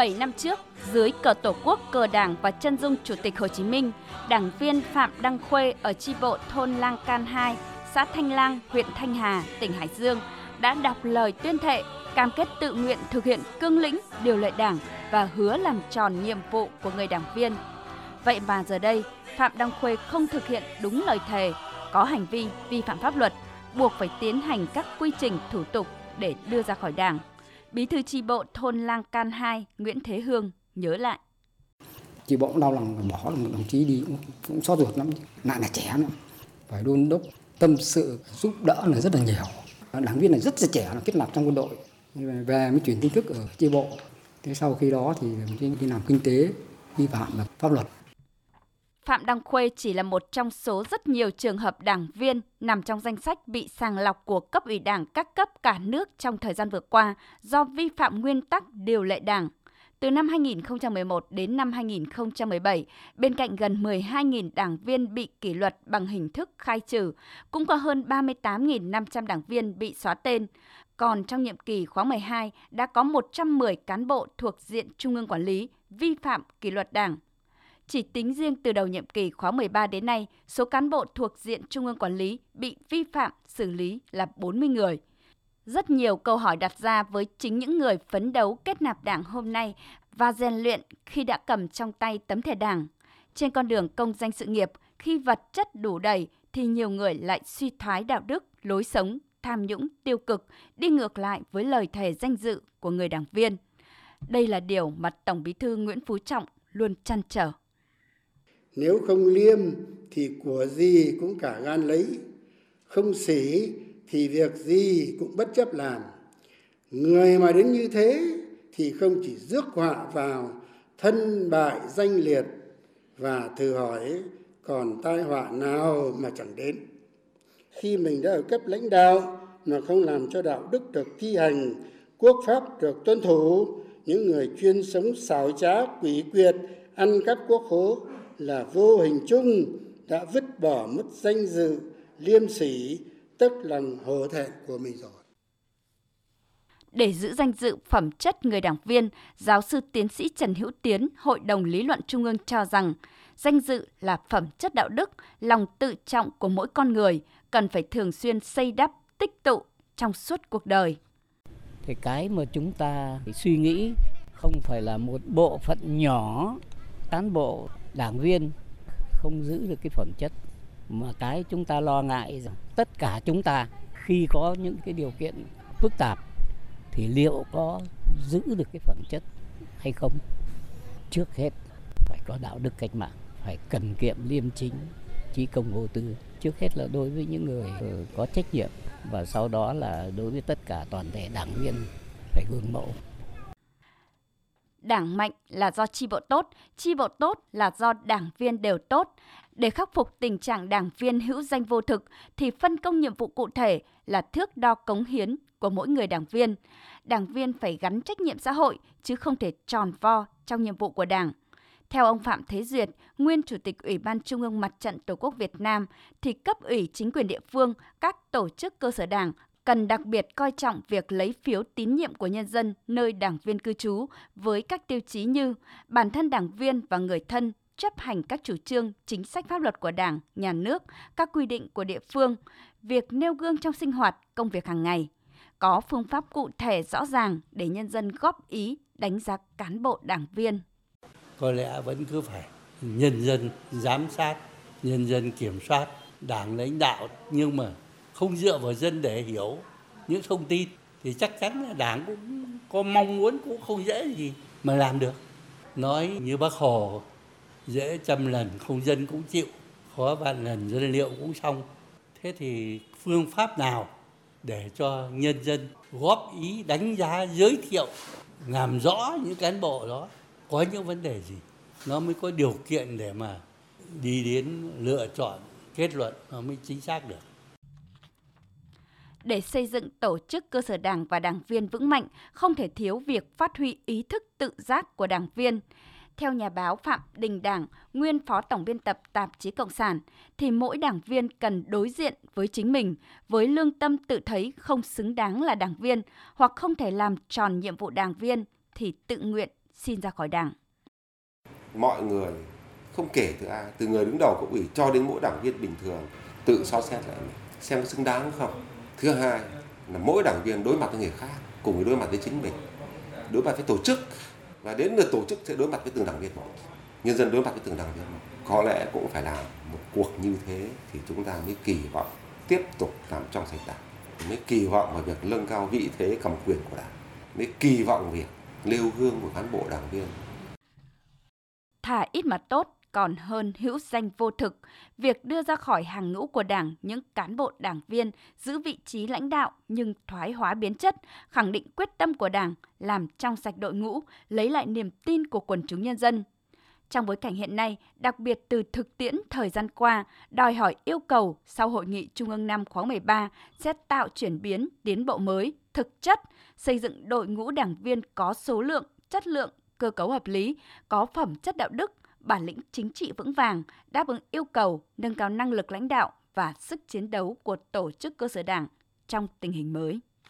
7 năm trước, dưới cờ Tổ quốc, cờ Đảng và chân dung Chủ tịch Hồ Chí Minh, đảng viên Phạm Đăng Khuê ở chi bộ thôn Lang Can 2, xã Thanh Lang, huyện Thanh Hà, tỉnh Hải Dương đã đọc lời tuyên thệ cam kết tự nguyện thực hiện cương lĩnh, điều lệ đảng và hứa làm tròn nhiệm vụ của người đảng viên. Vậy mà giờ đây, Phạm Đăng Khuê không thực hiện đúng lời thề, có hành vi vi phạm pháp luật, buộc phải tiến hành các quy trình thủ tục để đưa ra khỏi đảng. Bí thư chi bộ thôn Lang Can 2 Nguyễn Thế Hương nhớ lại. Chi bộ cũng đau lòng bỏ một đồng chí đi cũng, cũng xót ruột lắm, lại là trẻ nữa. Phải đôn đốc tâm sự giúp đỡ là rất là nhiều. Đảng viên này rất là trẻ, là kết nạp trong quân đội về mới chuyển tin thức ở chi bộ. Thế sau khi đó thì đi làm kinh tế vi phạm pháp luật. Phạm Đăng Khuê chỉ là một trong số rất nhiều trường hợp đảng viên nằm trong danh sách bị sàng lọc của cấp ủy đảng các cấp cả nước trong thời gian vừa qua do vi phạm nguyên tắc điều lệ đảng. Từ năm 2011 đến năm 2017, bên cạnh gần 12.000 đảng viên bị kỷ luật bằng hình thức khai trừ, cũng có hơn 38.500 đảng viên bị xóa tên. Còn trong nhiệm kỳ khóa 12 đã có 110 cán bộ thuộc diện Trung ương quản lý vi phạm kỷ luật đảng chỉ tính riêng từ đầu nhiệm kỳ khóa 13 đến nay, số cán bộ thuộc diện Trung ương quản lý bị vi phạm xử lý là 40 người. Rất nhiều câu hỏi đặt ra với chính những người phấn đấu kết nạp đảng hôm nay và rèn luyện khi đã cầm trong tay tấm thẻ đảng. Trên con đường công danh sự nghiệp, khi vật chất đủ đầy thì nhiều người lại suy thoái đạo đức, lối sống, tham nhũng, tiêu cực, đi ngược lại với lời thề danh dự của người đảng viên. Đây là điều mà Tổng Bí thư Nguyễn Phú Trọng luôn chăn trở. Nếu không liêm thì của gì cũng cả gan lấy, không xỉ thì việc gì cũng bất chấp làm. Người mà đến như thế thì không chỉ rước họa vào thân bại danh liệt và thử hỏi còn tai họa nào mà chẳng đến. Khi mình đã ở cấp lãnh đạo mà không làm cho đạo đức được thi hành, quốc pháp được tuân thủ, những người chuyên sống xảo trá, quỷ quyệt, ăn cắp quốc hố là vô hình chung đã vứt bỏ mất danh dự liêm sỉ tức lòng hổ thẹn của mình rồi để giữ danh dự phẩm chất người đảng viên, giáo sư tiến sĩ Trần Hữu Tiến, Hội đồng Lý luận Trung ương cho rằng, danh dự là phẩm chất đạo đức, lòng tự trọng của mỗi con người, cần phải thường xuyên xây đắp, tích tụ trong suốt cuộc đời. Thì cái mà chúng ta suy nghĩ không phải là một bộ phận nhỏ cán bộ đảng viên không giữ được cái phẩm chất mà cái chúng ta lo ngại rằng tất cả chúng ta khi có những cái điều kiện phức tạp thì liệu có giữ được cái phẩm chất hay không? Trước hết phải có đạo đức cách mạng, phải cần kiệm liêm chính, trí công vô tư. Trước hết là đối với những người có trách nhiệm và sau đó là đối với tất cả toàn thể đảng viên phải gương mẫu. Đảng mạnh là do chi bộ tốt, chi bộ tốt là do đảng viên đều tốt. Để khắc phục tình trạng đảng viên hữu danh vô thực thì phân công nhiệm vụ cụ thể là thước đo cống hiến của mỗi người đảng viên. Đảng viên phải gắn trách nhiệm xã hội chứ không thể tròn vo trong nhiệm vụ của Đảng. Theo ông Phạm Thế Duyệt, nguyên Chủ tịch Ủy ban Trung ương Mặt trận Tổ quốc Việt Nam, thì cấp ủy chính quyền địa phương, các tổ chức cơ sở đảng cần đặc biệt coi trọng việc lấy phiếu tín nhiệm của nhân dân nơi đảng viên cư trú với các tiêu chí như bản thân đảng viên và người thân chấp hành các chủ trương, chính sách pháp luật của Đảng, nhà nước, các quy định của địa phương, việc nêu gương trong sinh hoạt, công việc hàng ngày, có phương pháp cụ thể rõ ràng để nhân dân góp ý, đánh giá cán bộ đảng viên. Có lẽ vẫn cứ phải nhân dân giám sát, nhân dân kiểm soát, đảng lãnh đạo nhưng mà không dựa vào dân để hiểu những thông tin thì chắc chắn là đảng cũng có mong muốn, cũng không dễ gì mà làm được. Nói như bác hồ, dễ trăm lần không dân cũng chịu, khó vạn lần dân liệu cũng xong. Thế thì phương pháp nào để cho nhân dân góp ý đánh giá, giới thiệu, làm rõ những cán bộ đó có những vấn đề gì? Nó mới có điều kiện để mà đi đến lựa chọn kết luận, nó mới chính xác được để xây dựng tổ chức cơ sở đảng và đảng viên vững mạnh, không thể thiếu việc phát huy ý thức tự giác của đảng viên. Theo nhà báo Phạm Đình Đảng, nguyên phó tổng biên tập tạp chí Cộng sản, thì mỗi đảng viên cần đối diện với chính mình, với lương tâm tự thấy không xứng đáng là đảng viên hoặc không thể làm tròn nhiệm vụ đảng viên thì tự nguyện xin ra khỏi Đảng. Mọi người không kể từ ai, từ người đứng đầu cấp ủy cho đến mỗi đảng viên bình thường tự so xét lại mình, xem có xứng đáng không. Thứ hai là mỗi đảng viên đối mặt với người khác cùng với đối mặt với chính mình, đối mặt với tổ chức và đến lượt tổ chức sẽ đối mặt với từng đảng viên một. Nhân dân đối mặt với từng đảng viên một. Có lẽ cũng phải làm một cuộc như thế thì chúng ta mới kỳ vọng tiếp tục làm trong sạch đảng mới kỳ vọng vào việc nâng cao vị thế cầm quyền của đảng mới kỳ vọng việc nêu gương của cán bộ đảng viên thà ít mà tốt còn hơn hữu danh vô thực. Việc đưa ra khỏi hàng ngũ của Đảng những cán bộ đảng viên giữ vị trí lãnh đạo nhưng thoái hóa biến chất, khẳng định quyết tâm của Đảng làm trong sạch đội ngũ, lấy lại niềm tin của quần chúng nhân dân. Trong bối cảnh hiện nay, đặc biệt từ thực tiễn thời gian qua, đòi hỏi yêu cầu sau Hội nghị Trung ương năm khóa 13 sẽ tạo chuyển biến, tiến bộ mới, thực chất, xây dựng đội ngũ đảng viên có số lượng, chất lượng, cơ cấu hợp lý, có phẩm chất đạo đức, bản lĩnh chính trị vững vàng, đáp ứng yêu cầu nâng cao năng lực lãnh đạo và sức chiến đấu của tổ chức cơ sở đảng trong tình hình mới.